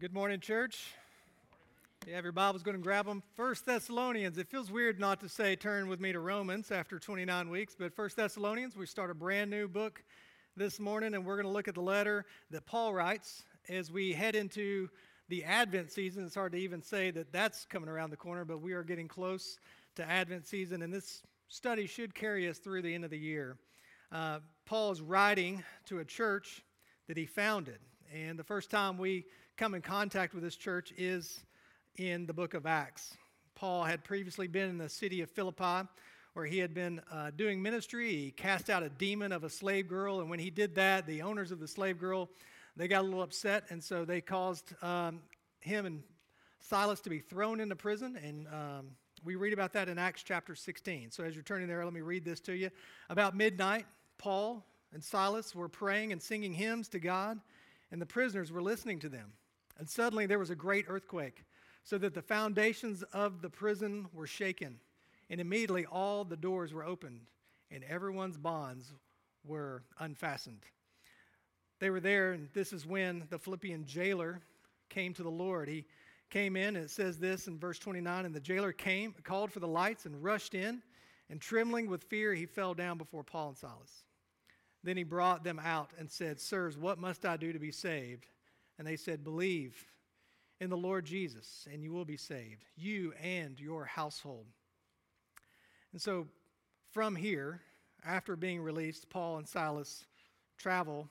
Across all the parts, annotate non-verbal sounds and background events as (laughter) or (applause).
Good morning, church. You have your Bibles, go and grab them. First Thessalonians. It feels weird not to say turn with me to Romans after 29 weeks, but First Thessalonians, we start a brand new book this morning, and we're going to look at the letter that Paul writes as we head into the Advent season. It's hard to even say that that's coming around the corner, but we are getting close to Advent season, and this study should carry us through the end of the year. Uh, Paul is writing to a church that he founded. And the first time we come in contact with this church is in the book of Acts. Paul had previously been in the city of Philippi where he had been uh, doing ministry. He cast out a demon of a slave girl, and when he did that, the owners of the slave girl they got a little upset, and so they caused um, him and Silas to be thrown into prison. And um, we read about that in Acts chapter 16. So as you're turning there, let me read this to you. About midnight, Paul and Silas were praying and singing hymns to God, and the prisoners were listening to them. And suddenly there was a great earthquake, so that the foundations of the prison were shaken. And immediately all the doors were opened, and everyone's bonds were unfastened. They were there, and this is when the Philippian jailer came to the Lord. He came in, and it says this in verse 29 And the jailer came, called for the lights, and rushed in, and trembling with fear, he fell down before Paul and Silas. Then he brought them out and said, Sirs, what must I do to be saved? And they said, Believe in the Lord Jesus, and you will be saved, you and your household. And so from here, after being released, Paul and Silas travel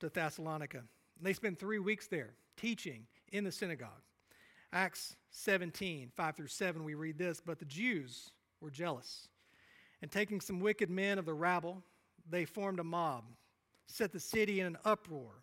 to Thessalonica. They spend three weeks there teaching in the synagogue. Acts 17, 5 through 7, we read this But the Jews were jealous. And taking some wicked men of the rabble, they formed a mob, set the city in an uproar,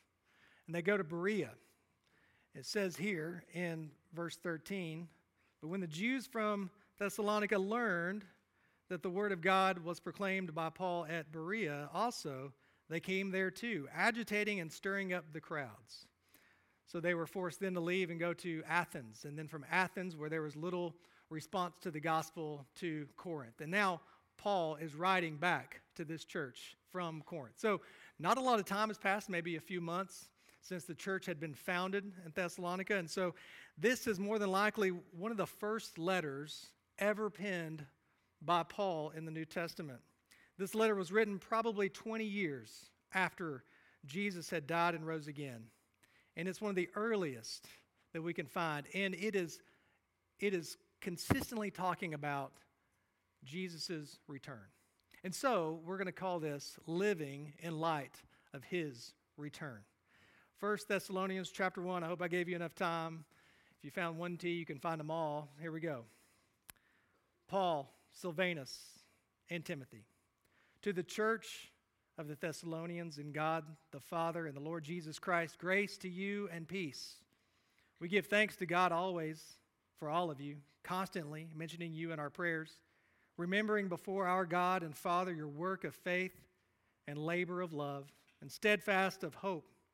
And they go to Berea. It says here in verse 13 But when the Jews from Thessalonica learned that the word of God was proclaimed by Paul at Berea, also they came there too, agitating and stirring up the crowds. So they were forced then to leave and go to Athens. And then from Athens, where there was little response to the gospel, to Corinth. And now Paul is writing back to this church from Corinth. So not a lot of time has passed, maybe a few months since the church had been founded in Thessalonica. And so this is more than likely one of the first letters ever penned by Paul in the New Testament. This letter was written probably 20 years after Jesus had died and rose again. And it's one of the earliest that we can find. And it is, it is consistently talking about Jesus' return. And so we're going to call this living in light of his return. First Thessalonians chapter 1. I hope I gave you enough time. If you found one T, you can find them all. Here we go. Paul, Silvanus, and Timothy. To the church of the Thessalonians in God the Father and the Lord Jesus Christ, grace to you and peace. We give thanks to God always for all of you, constantly mentioning you in our prayers remembering before our God and Father your work of faith and labor of love and steadfast of hope,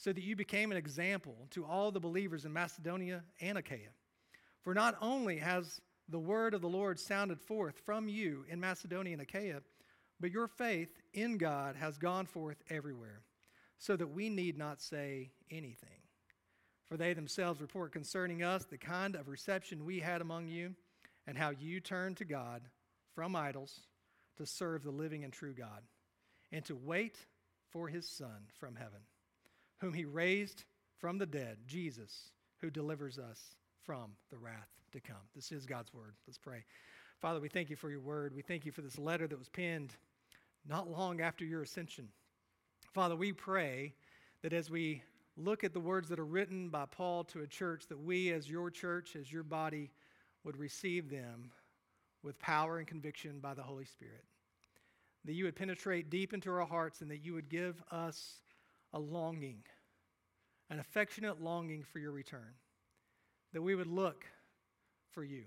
so that you became an example to all the believers in Macedonia and Achaia. For not only has the word of the Lord sounded forth from you in Macedonia and Achaia, but your faith in God has gone forth everywhere, so that we need not say anything. For they themselves report concerning us the kind of reception we had among you, and how you turned to God from idols to serve the living and true God and to wait for his Son from heaven, whom he raised from the dead, Jesus, who delivers us from the wrath to come. This is God's word. Let's pray. Father, we thank you for your word. We thank you for this letter that was penned not long after your ascension. Father, we pray that as we look at the words that are written by Paul to a church, that we, as your church, as your body, would receive them with power and conviction by the Holy Spirit. That you would penetrate deep into our hearts and that you would give us a longing, an affectionate longing for your return. That we would look for you,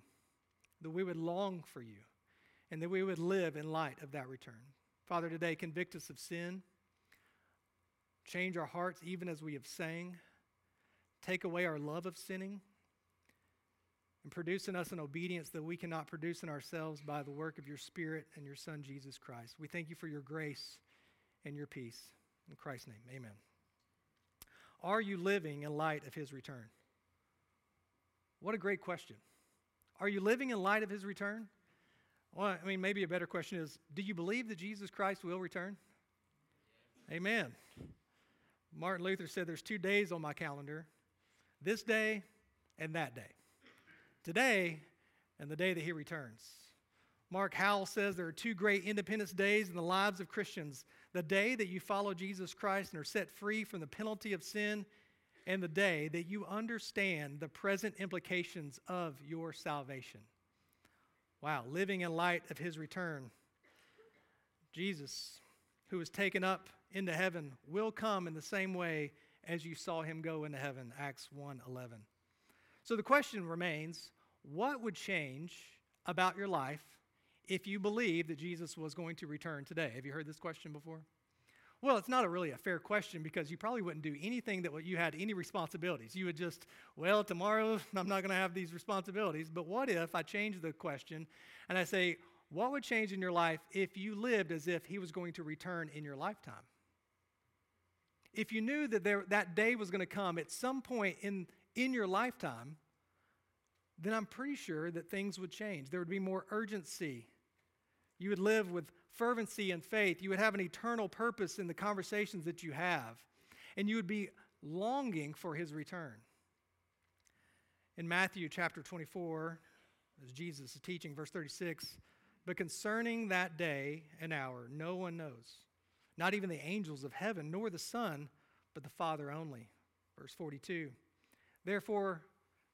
that we would long for you, and that we would live in light of that return. Father, today convict us of sin Change our hearts even as we have sang. Take away our love of sinning. And produce in us an obedience that we cannot produce in ourselves by the work of your Spirit and your Son, Jesus Christ. We thank you for your grace and your peace. In Christ's name, amen. Are you living in light of his return? What a great question. Are you living in light of his return? Well, I mean, maybe a better question is do you believe that Jesus Christ will return? Amen. Martin Luther said there's two days on my calendar this day and that day. Today and the day that he returns. Mark Howell says there are two great independence days in the lives of Christians the day that you follow Jesus Christ and are set free from the penalty of sin, and the day that you understand the present implications of your salvation. Wow, living in light of his return. Jesus, who was taken up into heaven will come in the same way as you saw him go into heaven acts 1:11 so the question remains what would change about your life if you believe that jesus was going to return today have you heard this question before well it's not a really a fair question because you probably wouldn't do anything that you had any responsibilities you would just well tomorrow (laughs) i'm not going to have these responsibilities but what if i change the question and i say what would change in your life if you lived as if he was going to return in your lifetime if you knew that there, that day was going to come at some point in, in your lifetime, then I'm pretty sure that things would change. There would be more urgency. You would live with fervency and faith. You would have an eternal purpose in the conversations that you have. And you would be longing for his return. In Matthew chapter 24, as Jesus is teaching, verse 36, but concerning that day and hour, no one knows not even the angels of heaven, nor the Son, but the Father only. Verse 42. Therefore,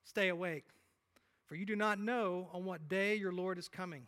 stay awake, for you do not know on what day your Lord is coming.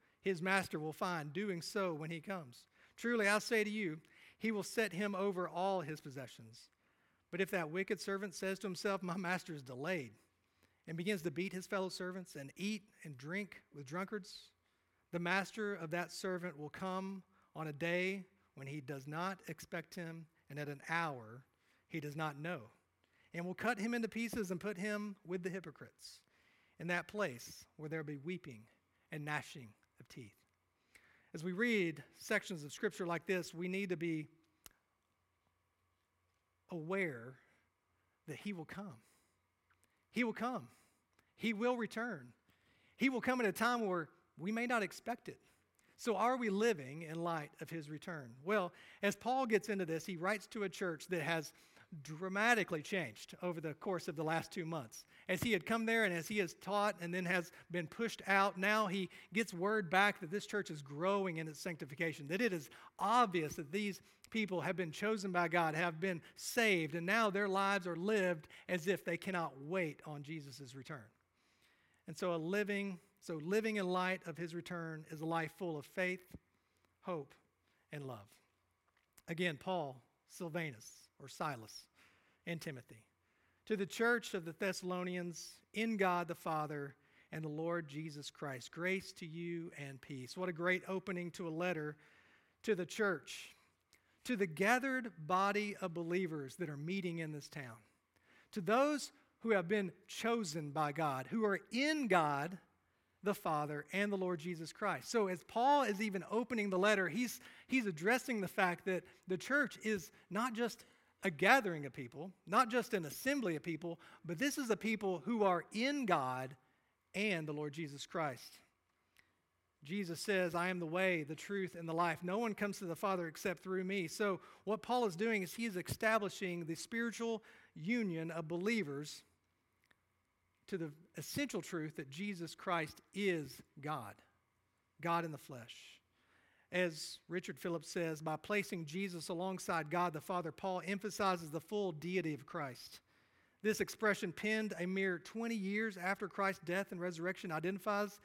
his master will find doing so when he comes. Truly, I say to you, he will set him over all his possessions. But if that wicked servant says to himself, My master is delayed, and begins to beat his fellow servants and eat and drink with drunkards, the master of that servant will come on a day when he does not expect him and at an hour he does not know, and will cut him into pieces and put him with the hypocrites in that place where there will be weeping and gnashing of teeth. As we read sections of scripture like this, we need to be aware that he will come. He will come. He will return. He will come at a time where we may not expect it. So, are we living in light of his return? Well, as Paul gets into this, he writes to a church that has dramatically changed over the course of the last two months. As he had come there and as he has taught and then has been pushed out, now he gets word back that this church is growing in its sanctification, that it is obvious that these people have been chosen by God, have been saved, and now their lives are lived as if they cannot wait on Jesus' return. And so, a living so, living in light of his return is a life full of faith, hope, and love. Again, Paul, Silvanus, or Silas, and Timothy. To the church of the Thessalonians, in God the Father and the Lord Jesus Christ, grace to you and peace. What a great opening to a letter to the church, to the gathered body of believers that are meeting in this town, to those who have been chosen by God, who are in God the Father and the Lord Jesus Christ. So as Paul is even opening the letter, he's he's addressing the fact that the church is not just a gathering of people, not just an assembly of people, but this is a people who are in God and the Lord Jesus Christ. Jesus says, I am the way, the truth, and the life. No one comes to the Father except through me. So, what Paul is doing is he is establishing the spiritual union of believers to the essential truth that Jesus Christ is God, God in the flesh. As Richard Phillips says, by placing Jesus alongside God the Father, Paul emphasizes the full deity of Christ. This expression, penned a mere 20 years after Christ's death and resurrection, identifies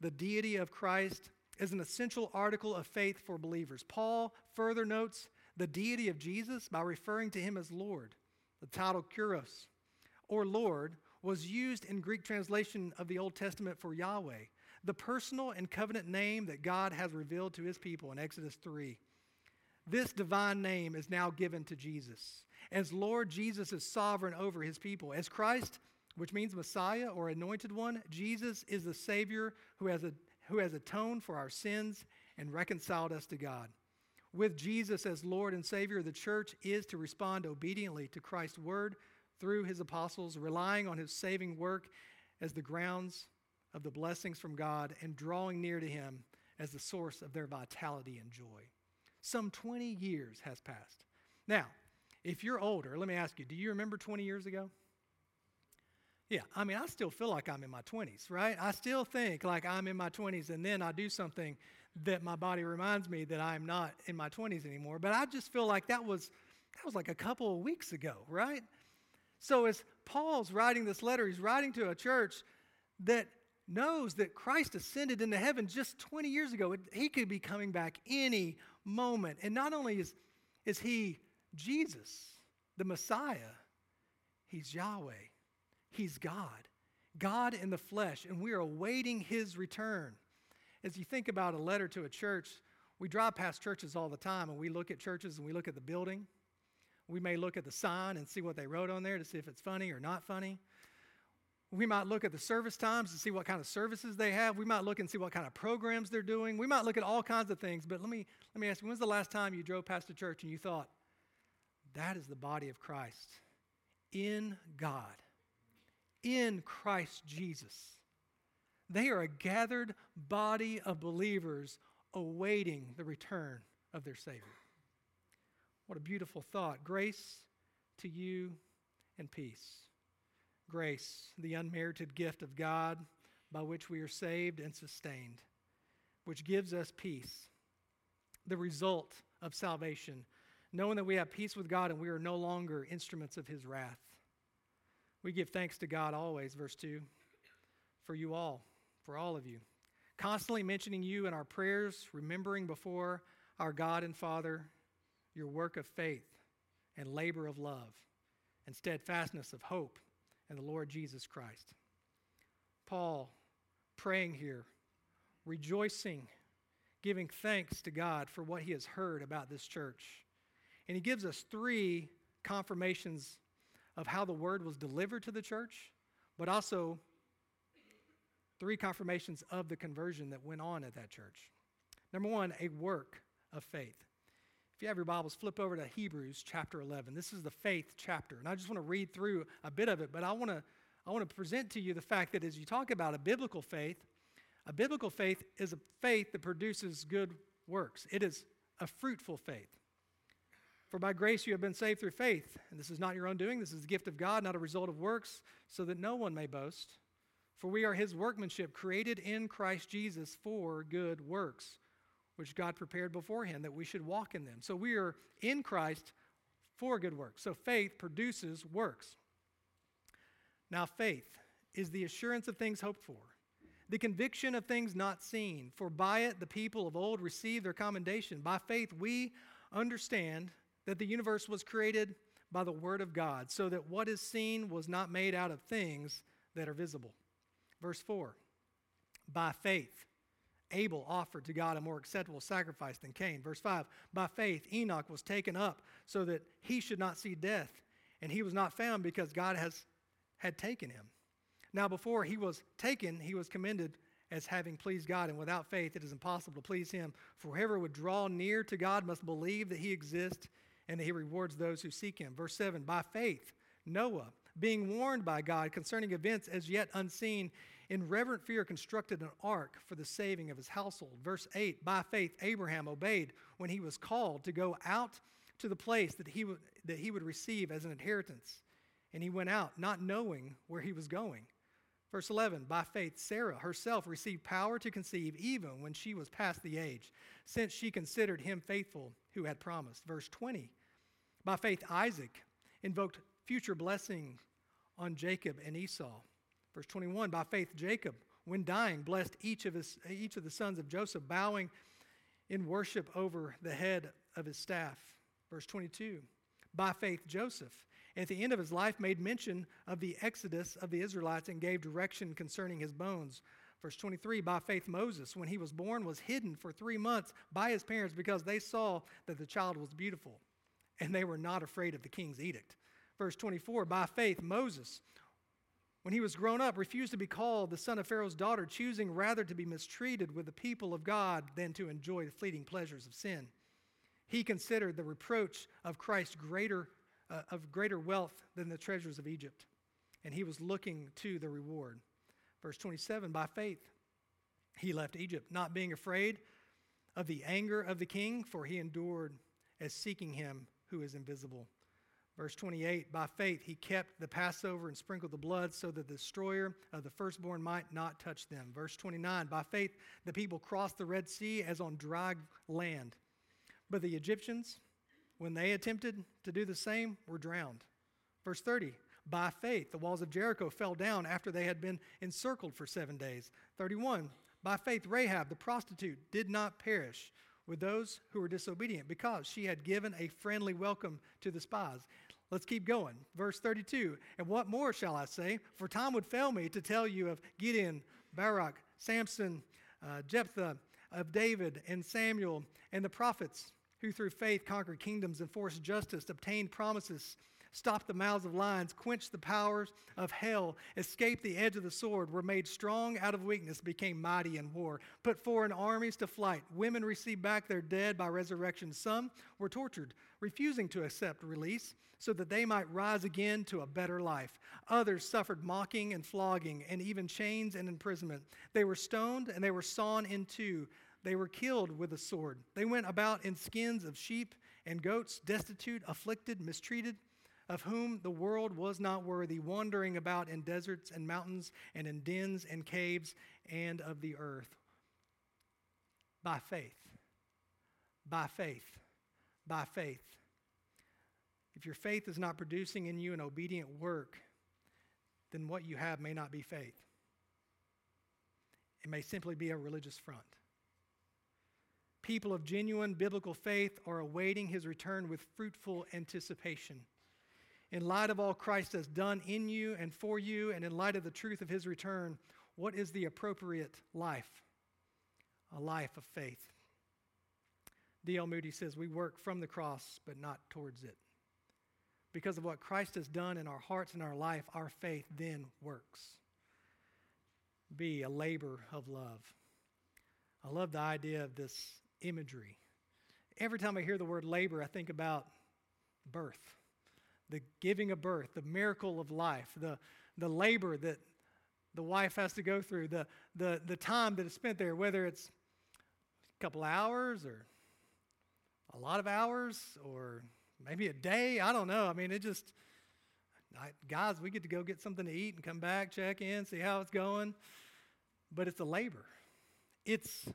the deity of Christ as an essential article of faith for believers. Paul further notes the deity of Jesus by referring to him as Lord. The title Kyrios, or Lord, was used in Greek translation of the Old Testament for Yahweh, the personal and covenant name that God has revealed to his people in Exodus 3. This divine name is now given to Jesus. As Lord, Jesus is sovereign over his people. As Christ which means Messiah or anointed one. Jesus is the Savior who has, a, who has atoned for our sins and reconciled us to God. With Jesus as Lord and Savior, the church is to respond obediently to Christ's word through his apostles, relying on his saving work as the grounds of the blessings from God and drawing near to him as the source of their vitality and joy. Some 20 years has passed. Now, if you're older, let me ask you, do you remember 20 years ago? Yeah, I mean, I still feel like I'm in my 20s, right? I still think like I'm in my 20s, and then I do something that my body reminds me that I'm not in my 20s anymore. But I just feel like that was that was like a couple of weeks ago, right? So as Paul's writing this letter, he's writing to a church that knows that Christ ascended into heaven just 20 years ago. He could be coming back any moment. And not only is, is he Jesus, the Messiah, he's Yahweh. He's God, God in the flesh, and we are awaiting his return. As you think about a letter to a church, we drive past churches all the time and we look at churches and we look at the building. We may look at the sign and see what they wrote on there to see if it's funny or not funny. We might look at the service times to see what kind of services they have. We might look and see what kind of programs they're doing. We might look at all kinds of things. But let me, let me ask you when's the last time you drove past a church and you thought, that is the body of Christ in God? in Christ Jesus. They are a gathered body of believers awaiting the return of their Savior. What a beautiful thought. Grace to you and peace. Grace, the unmerited gift of God by which we are saved and sustained, which gives us peace. The result of salvation, knowing that we have peace with God and we are no longer instruments of His wrath. We give thanks to God always, verse 2, for you all, for all of you. Constantly mentioning you in our prayers, remembering before our God and Father your work of faith and labor of love and steadfastness of hope in the Lord Jesus Christ. Paul praying here, rejoicing, giving thanks to God for what he has heard about this church. And he gives us three confirmations of how the word was delivered to the church, but also three confirmations of the conversion that went on at that church. Number one, a work of faith. If you have your Bibles, flip over to Hebrews chapter 11. This is the faith chapter. And I just want to read through a bit of it, but I want to, I want to present to you the fact that as you talk about a biblical faith, a biblical faith is a faith that produces good works, it is a fruitful faith. For by grace you have been saved through faith. And this is not your own doing, this is the gift of God, not a result of works, so that no one may boast. For we are his workmanship, created in Christ Jesus for good works, which God prepared beforehand that we should walk in them. So we are in Christ for good works. So faith produces works. Now, faith is the assurance of things hoped for, the conviction of things not seen. For by it the people of old received their commendation. By faith we understand that the universe was created by the Word of God, so that what is seen was not made out of things that are visible. Verse 4 By faith, Abel offered to God a more acceptable sacrifice than Cain. Verse 5 By faith, Enoch was taken up so that he should not see death, and he was not found because God has had taken him. Now, before he was taken, he was commended as having pleased God, and without faith it is impossible to please him. For whoever would draw near to God must believe that he exists and that he rewards those who seek him. Verse 7 By faith, Noah, being warned by God concerning events as yet unseen, in reverent fear constructed an ark for the saving of his household. Verse 8 By faith, Abraham obeyed when he was called to go out to the place that he would, that he would receive as an inheritance. And he went out, not knowing where he was going. Verse 11 By faith, Sarah herself received power to conceive even when she was past the age, since she considered him faithful who had promised. Verse 20 By faith, Isaac invoked future blessing on Jacob and Esau. Verse 21 By faith, Jacob, when dying, blessed each of, his, each of the sons of Joseph, bowing in worship over the head of his staff. Verse 22 By faith, Joseph, at the end of his life, made mention of the exodus of the Israelites and gave direction concerning his bones. Verse 23 By faith, Moses, when he was born, was hidden for three months by his parents because they saw that the child was beautiful, and they were not afraid of the king's edict. Verse 24 By faith, Moses, when he was grown up, refused to be called the son of Pharaoh's daughter, choosing rather to be mistreated with the people of God than to enjoy the fleeting pleasures of sin. He considered the reproach of Christ greater, uh, of greater wealth than the treasures of Egypt, and he was looking to the reward. Verse 27 By faith, he left Egypt, not being afraid of the anger of the king, for he endured as seeking him who is invisible. Verse 28 By faith he kept the Passover and sprinkled the blood so that the destroyer of the firstborn might not touch them. Verse 29 By faith the people crossed the Red Sea as on dry land. But the Egyptians, when they attempted to do the same, were drowned. Verse 30 By faith the walls of Jericho fell down after they had been encircled for seven days. 31 By faith Rahab the prostitute did not perish with those who were disobedient because she had given a friendly welcome to the spies. Let's keep going. Verse 32 And what more shall I say? For time would fail me to tell you of Gideon, Barak, Samson, uh, Jephthah, of David and Samuel, and the prophets who through faith conquered kingdoms, enforced justice, obtained promises stopped the mouths of lions, quenched the powers of hell, escaped the edge of the sword, were made strong out of weakness, became mighty in war, put foreign armies to flight. Women received back their dead by resurrection. Some were tortured, refusing to accept release so that they might rise again to a better life. Others suffered mocking and flogging, and even chains and imprisonment. They were stoned and they were sawn in two. They were killed with a sword. They went about in skins of sheep and goats, destitute, afflicted, mistreated of whom the world was not worthy, wandering about in deserts and mountains and in dens and caves and of the earth. By faith, by faith, by faith. If your faith is not producing in you an obedient work, then what you have may not be faith. It may simply be a religious front. People of genuine biblical faith are awaiting his return with fruitful anticipation in light of all Christ has done in you and for you, and in light of the truth of his return, what is the appropriate life? A life of faith. D.L. Moody says, We work from the cross, but not towards it. Because of what Christ has done in our hearts and our life, our faith then works. Be a labor of love. I love the idea of this imagery. Every time I hear the word labor, I think about birth the giving of birth, the miracle of life, the, the labor that the wife has to go through, the, the, the time that is spent there, whether it's a couple hours or a lot of hours or maybe a day. I don't know. I mean, it just, I, guys, we get to go get something to eat and come back, check in, see how it's going. But it's a labor. It's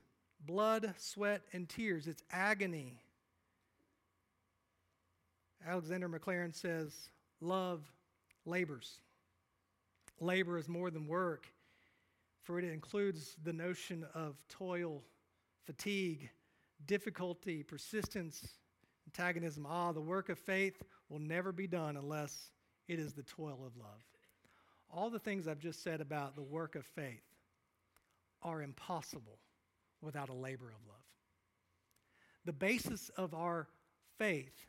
blood, sweat, and tears. It's agony. Alexander Maclaren says, Love labors. Labor is more than work, for it includes the notion of toil, fatigue, difficulty, persistence, antagonism. Ah, the work of faith will never be done unless it is the toil of love. All the things I've just said about the work of faith are impossible without a labor of love. The basis of our faith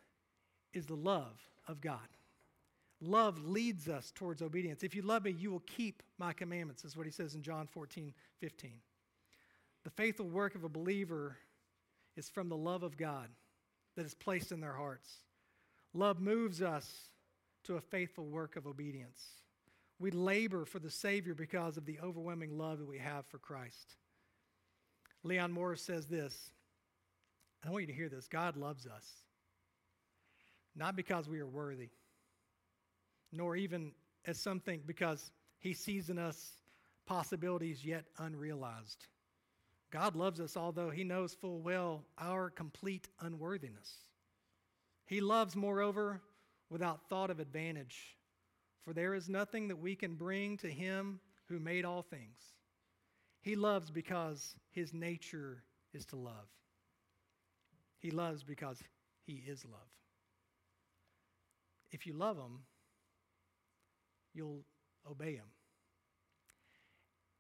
is the love of God. Love leads us towards obedience. If you love me, you will keep my commandments, is what he says in John 14, 15. The faithful work of a believer is from the love of God that is placed in their hearts. Love moves us to a faithful work of obedience. We labor for the Savior because of the overwhelming love that we have for Christ. Leon Morris says this I want you to hear this God loves us, not because we are worthy, nor even, as some think, because He sees in us possibilities yet unrealized. God loves us, although He knows full well our complete unworthiness. He loves, moreover, without thought of advantage, for there is nothing that we can bring to Him who made all things. He loves because His nature is to love. He loves because He is love. If you love Him, you'll obey Him.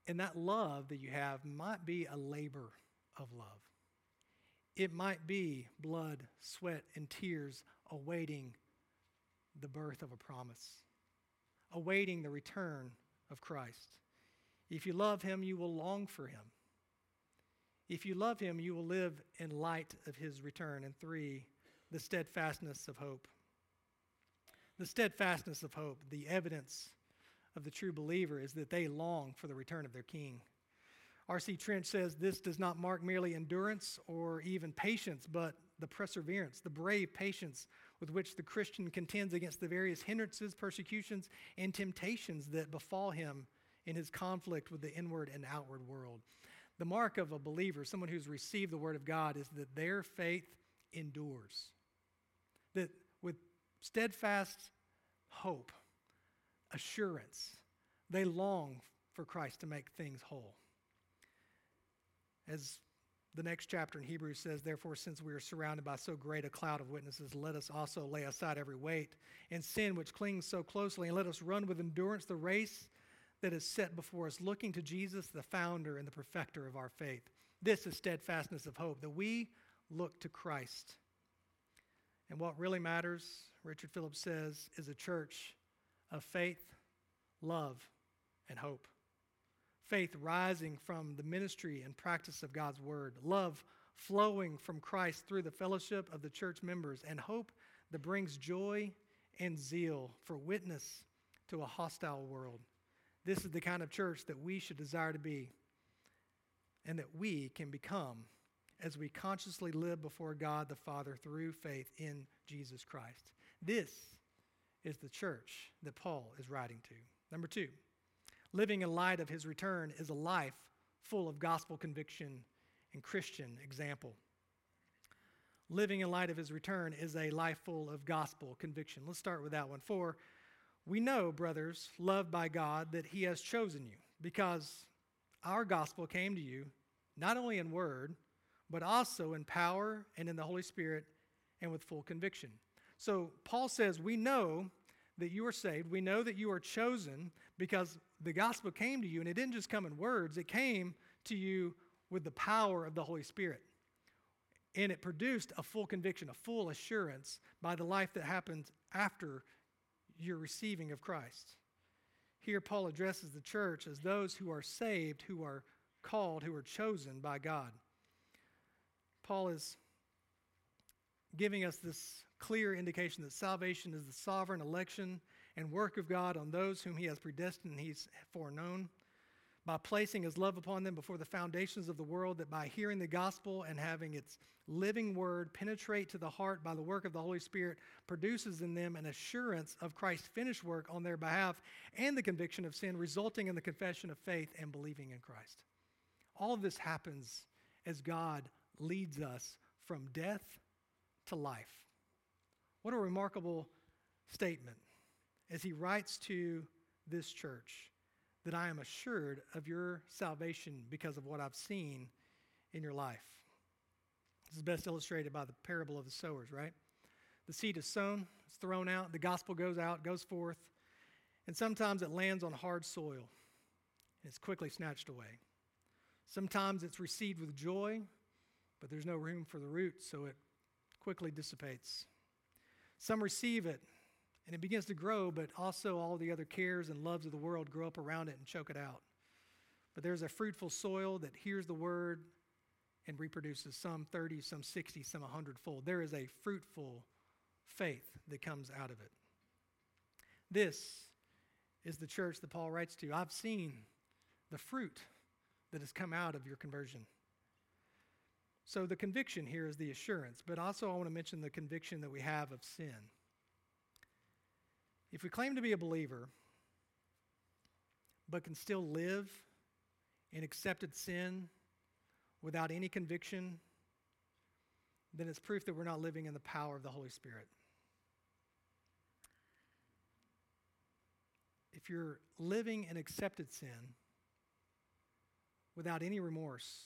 And that love that you have might be a labor of love. It might be blood, sweat, and tears awaiting the birth of a promise, awaiting the return of Christ. If you love him, you will long for him. If you love him, you will live in light of his return. And three, the steadfastness of hope. The steadfastness of hope, the evidence of the true believer is that they long for the return of their king. R.C. Trench says this does not mark merely endurance or even patience, but the perseverance, the brave patience with which the Christian contends against the various hindrances, persecutions, and temptations that befall him in his conflict with the inward and outward world. The mark of a believer, someone who's received the word of God, is that their faith endures. That steadfast hope, assurance, they long for Christ to make things whole. As the next chapter in Hebrews says, Therefore, since we are surrounded by so great a cloud of witnesses, let us also lay aside every weight and sin which clings so closely, and let us run with endurance the race that is set before us, looking to Jesus, the founder and the perfecter of our faith. This is steadfastness of hope, that we look to Christ. And what really matters, Richard Phillips says, is a church of faith, love, and hope faith rising from the ministry and practice of God's word, love flowing from Christ through the fellowship of the church members, and hope that brings joy and zeal for witness to a hostile world. This is the kind of church that we should desire to be and that we can become as we consciously live before God the Father through faith in Jesus Christ. This is the church that Paul is writing to. Number two, Living in light of his return is a life full of gospel conviction and Christian example. Living in light of his return is a life full of gospel conviction. Let's start with that one. For we know, brothers, loved by God, that he has chosen you because our gospel came to you not only in word, but also in power and in the Holy Spirit and with full conviction. So Paul says, We know that you are saved. We know that you are chosen because the gospel came to you, and it didn't just come in words, it came to you with the power of the Holy Spirit. And it produced a full conviction, a full assurance by the life that happens after your receiving of Christ. Here, Paul addresses the church as those who are saved, who are called, who are chosen by God. Paul is giving us this clear indication that salvation is the sovereign election and work of God on those whom he has predestined and he's foreknown, by placing his love upon them before the foundations of the world, that by hearing the gospel and having its living word penetrate to the heart by the work of the Holy Spirit, produces in them an assurance of Christ's finished work on their behalf and the conviction of sin, resulting in the confession of faith and believing in Christ. All of this happens as God leads us from death to life. What a remarkable statement as he writes to this church that I am assured of your salvation because of what I've seen in your life. This is best illustrated by the parable of the sowers, right? The seed is sown, it's thrown out, the gospel goes out, goes forth, and sometimes it lands on hard soil and it's quickly snatched away. Sometimes it's received with joy, but there's no room for the roots, so it quickly dissipates. Some receive it And it begins to grow, but also all the other cares and loves of the world grow up around it and choke it out. But there's a fruitful soil that hears the word and reproduces some 30, some 60, some 100 fold. There is a fruitful faith that comes out of it. This is the church that Paul writes to. I've seen the fruit that has come out of your conversion. So the conviction here is the assurance, but also I want to mention the conviction that we have of sin. If we claim to be a believer, but can still live in accepted sin without any conviction, then it's proof that we're not living in the power of the Holy Spirit. If you're living in accepted sin without any remorse,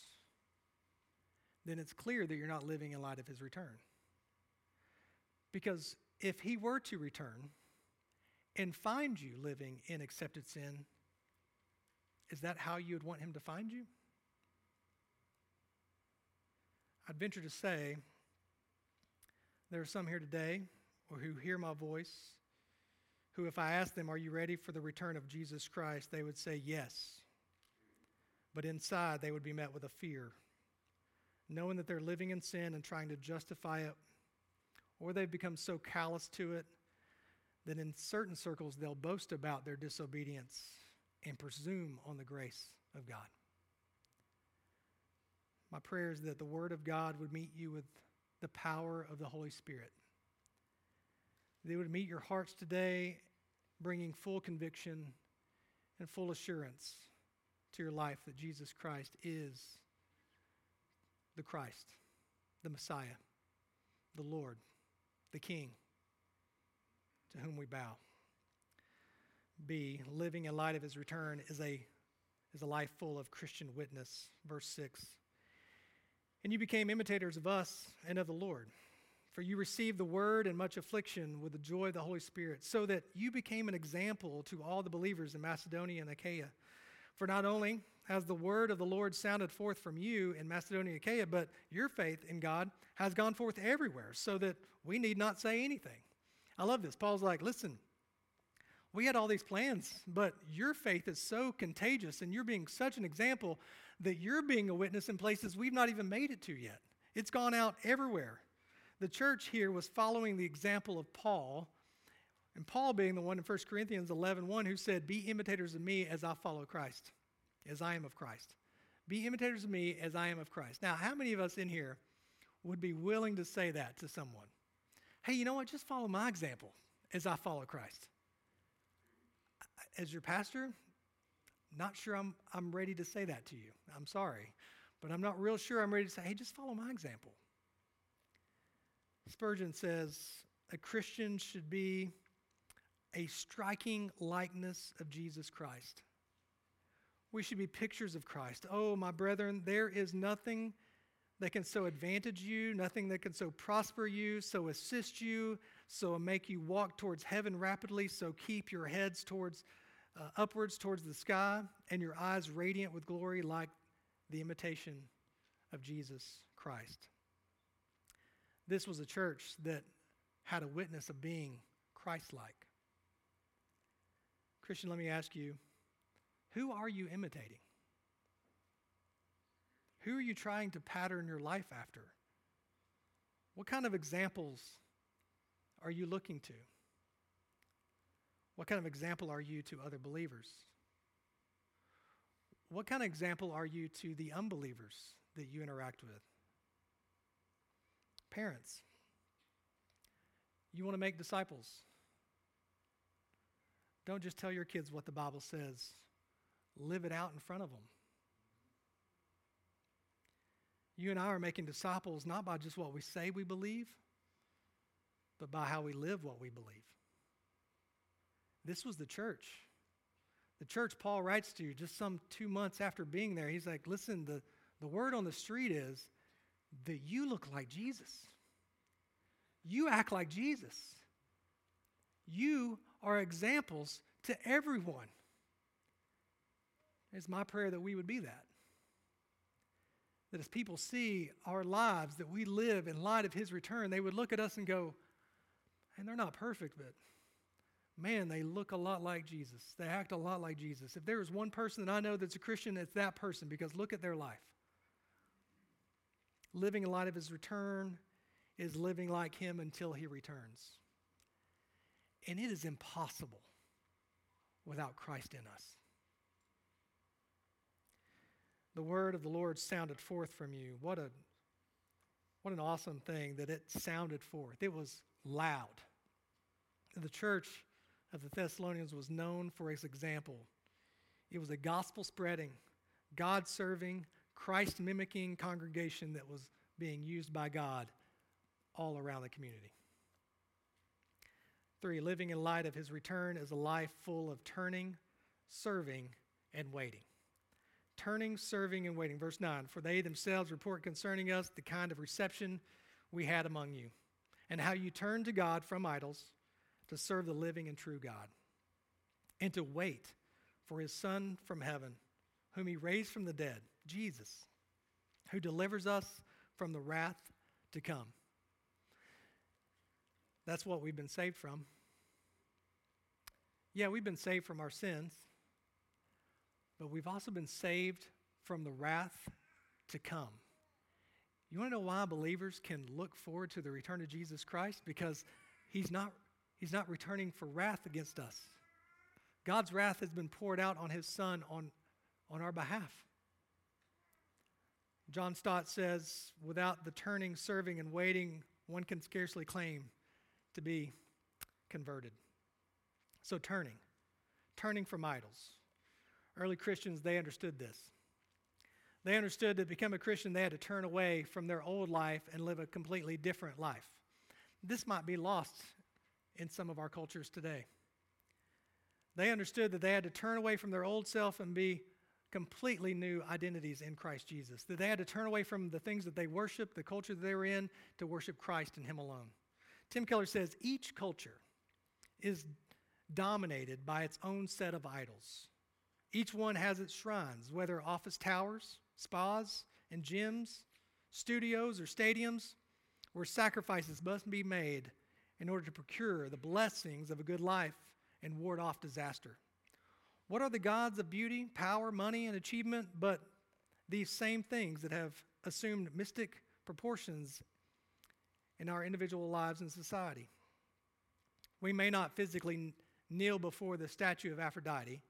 then it's clear that you're not living in light of his return. Because if he were to return and find you living in accepted sin, is that how you would want him to find you? I'd venture to say there are some here today or who hear my voice who, if I ask them, Are you ready for the return of Jesus Christ? they would say yes. But inside, they would be met with a fear, knowing that they're living in sin and trying to justify it, or they've become so callous to it that in certain circles they'll boast about their disobedience and presume on the grace of God. My prayer is that the Word of God would meet you with the power of the Holy Spirit. They would meet your hearts today, bringing full conviction and full assurance to your life that Jesus Christ is the Christ, the Messiah, the Lord, the King, to whom we bow. B, living in light of his return is a, is a life full of Christian witness. Verse 6. And you became imitators of us and of the Lord. For you received the word and much affliction with the joy of the Holy Spirit, so that you became an example to all the believers in Macedonia and Achaia. For not only has the word of the Lord sounded forth from you in Macedonia and Achaia, but your faith in God has gone forth everywhere, so that we need not say anything. I love this. Paul's like, listen, we had all these plans, but your faith is so contagious and you're being such an example that you're being a witness in places we've not even made it to yet. It's gone out everywhere. The church here was following the example of Paul, and Paul being the one in 1 Corinthians 11 1 who said, Be imitators of me as I follow Christ, as I am of Christ. Be imitators of me as I am of Christ. Now, how many of us in here would be willing to say that to someone? Hey, you know what? Just follow my example as I follow Christ. As your pastor, not sure I'm, I'm ready to say that to you. I'm sorry. But I'm not real sure I'm ready to say, hey, just follow my example. Spurgeon says a Christian should be a striking likeness of Jesus Christ. We should be pictures of Christ. Oh, my brethren, there is nothing that can so advantage you, nothing that can so prosper you, so assist you, so make you walk towards heaven rapidly, so keep your heads towards uh, upwards towards the sky and your eyes radiant with glory like the imitation of Jesus Christ. This was a church that had a witness of being Christ like. Christian, let me ask you who are you imitating? Who are you trying to pattern your life after? What kind of examples are you looking to? What kind of example are you to other believers? What kind of example are you to the unbelievers that you interact with? Parents, you want to make disciples. Don't just tell your kids what the Bible says, live it out in front of them. You and I are making disciples not by just what we say we believe, but by how we live what we believe. This was the church. The church Paul writes to you just some two months after being there. He's like, listen, the, the word on the street is that you look like Jesus. You act like Jesus. You are examples to everyone. It's my prayer that we would be that. That as people see our lives, that we live in light of His return, they would look at us and go, and they're not perfect, but man, they look a lot like Jesus. They act a lot like Jesus. If there is one person that I know that's a Christian, it's that person because look at their life. Living in light of his return is living like him until he returns. And it is impossible without Christ in us. The word of the Lord sounded forth from you. What a what an awesome thing that it sounded forth. It was loud. The church of the Thessalonians was known for its example. It was a gospel spreading, God serving, Christ mimicking congregation that was being used by God all around the community. Three, living in light of his return is a life full of turning, serving, and waiting. Turning, serving, and waiting. Verse 9 For they themselves report concerning us the kind of reception we had among you, and how you turned to God from idols to serve the living and true God, and to wait for his Son from heaven, whom he raised from the dead, Jesus, who delivers us from the wrath to come. That's what we've been saved from. Yeah, we've been saved from our sins, but we've also been saved from the wrath to come. You want to know why believers can look forward to the return of Jesus Christ? Because he's not, he's not returning for wrath against us. God's wrath has been poured out on his Son on, on our behalf. John Stott says, without the turning, serving, and waiting, one can scarcely claim to be converted. So, turning, turning from idols. Early Christians, they understood this. They understood that to become a Christian, they had to turn away from their old life and live a completely different life. This might be lost in some of our cultures today. They understood that they had to turn away from their old self and be completely new identities in Christ Jesus. That they had to turn away from the things that they worshiped, the culture that they were in, to worship Christ and Him alone. Tim Keller says each culture is dominated by its own set of idols. Each one has its shrines, whether office towers, spas, and gyms, studios, or stadiums, where sacrifices must be made in order to procure the blessings of a good life and ward off disaster. What are the gods of beauty, power, money, and achievement but these same things that have assumed mystic proportions in our individual lives and society? We may not physically kneel before the statue of Aphrodite,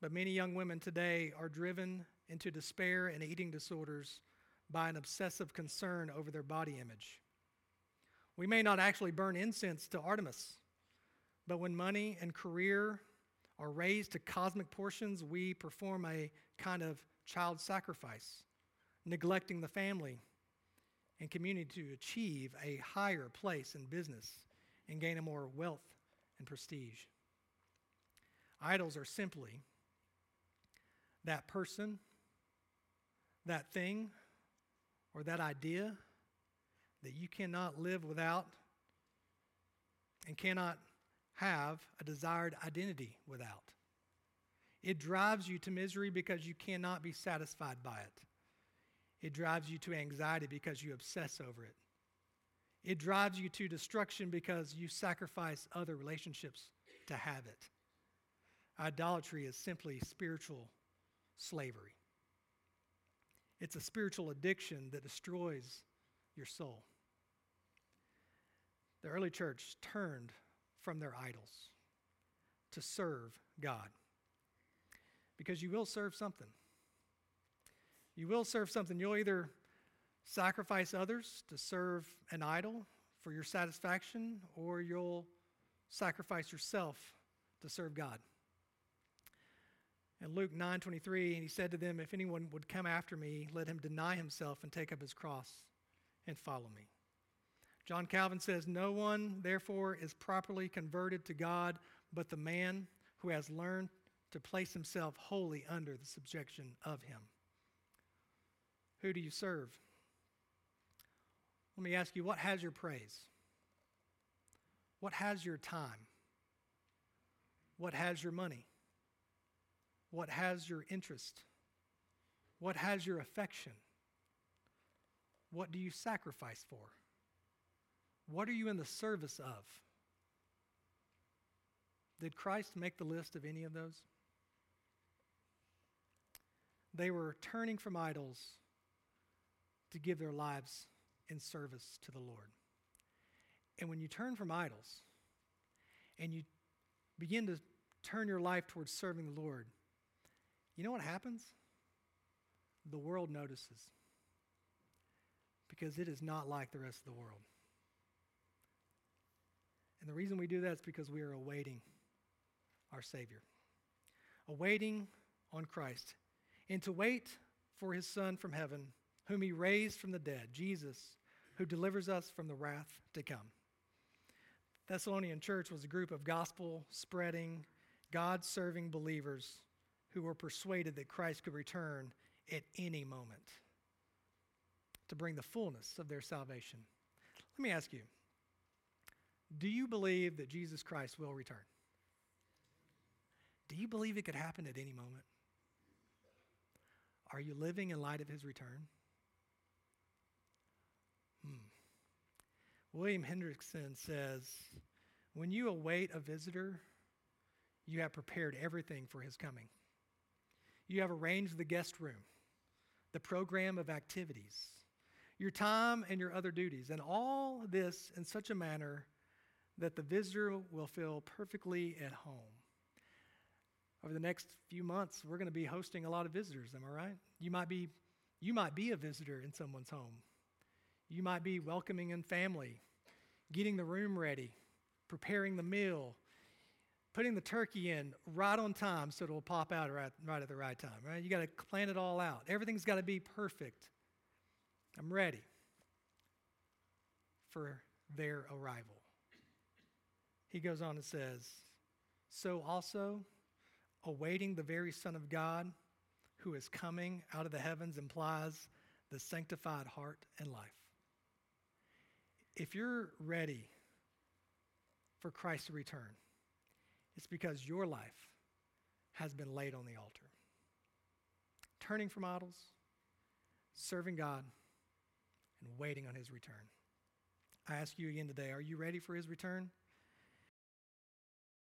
but many young women today are driven into despair and eating disorders by an obsessive concern over their body image. We may not actually burn incense to Artemis, but when money and career are raised to cosmic portions, we perform a kind of child sacrifice, neglecting the family and community to achieve a higher place in business and gain a more wealth and prestige. Idols are simply that person, that thing, or that idea that you cannot live without and cannot have a desired identity without. It drives you to misery because you cannot be satisfied by it. It drives you to anxiety because you obsess over it. It drives you to destruction because you sacrifice other relationships to have it. Idolatry is simply spiritual slavery. It's a spiritual addiction that destroys your soul. The early church turned from their idols to serve God. Because you will serve something. You will serve something. You'll either sacrifice others to serve an idol for your satisfaction, or you'll sacrifice yourself to serve God. In Luke 9:23, he said to them, "If anyone would come after me, let him deny himself and take up his cross and follow me." John Calvin says, No one, therefore, is properly converted to God but the man who has learned to place himself wholly under the subjection of him. Who do you serve? Let me ask you, what has your praise? What has your time? What has your money? What has your interest? What has your affection? What do you sacrifice for? What are you in the service of? Did Christ make the list of any of those? They were turning from idols to give their lives in service to the Lord. And when you turn from idols and you begin to turn your life towards serving the Lord, you know what happens? The world notices because it is not like the rest of the world. And the reason we do that is because we are awaiting our Savior, awaiting on Christ. And to wait for his Son from heaven, whom he raised from the dead, Jesus, who delivers us from the wrath to come. Thessalonian church was a group of gospel spreading, God serving believers who were persuaded that Christ could return at any moment to bring the fullness of their salvation. Let me ask you do you believe that Jesus Christ will return? Do you believe it could happen at any moment? Are you living in light of his return? Hmm. William Hendriksen says when you await a visitor, you have prepared everything for his coming. You have arranged the guest room, the program of activities, your time and your other duties, and all this in such a manner that the visitor will feel perfectly at home. Over the next few months, we're going to be hosting a lot of visitors, am I right? You might be, you might be a visitor in someone's home. You might be welcoming in family, getting the room ready, preparing the meal, putting the turkey in right on time so it'll pop out right, right at the right time, right? You got to plan it all out. Everything's got to be perfect. I'm ready for their arrival. He goes on and says, So also, awaiting the very Son of God who is coming out of the heavens implies the sanctified heart and life. If you're ready for Christ to return, it's because your life has been laid on the altar. Turning from idols, serving God, and waiting on his return. I ask you again today are you ready for his return?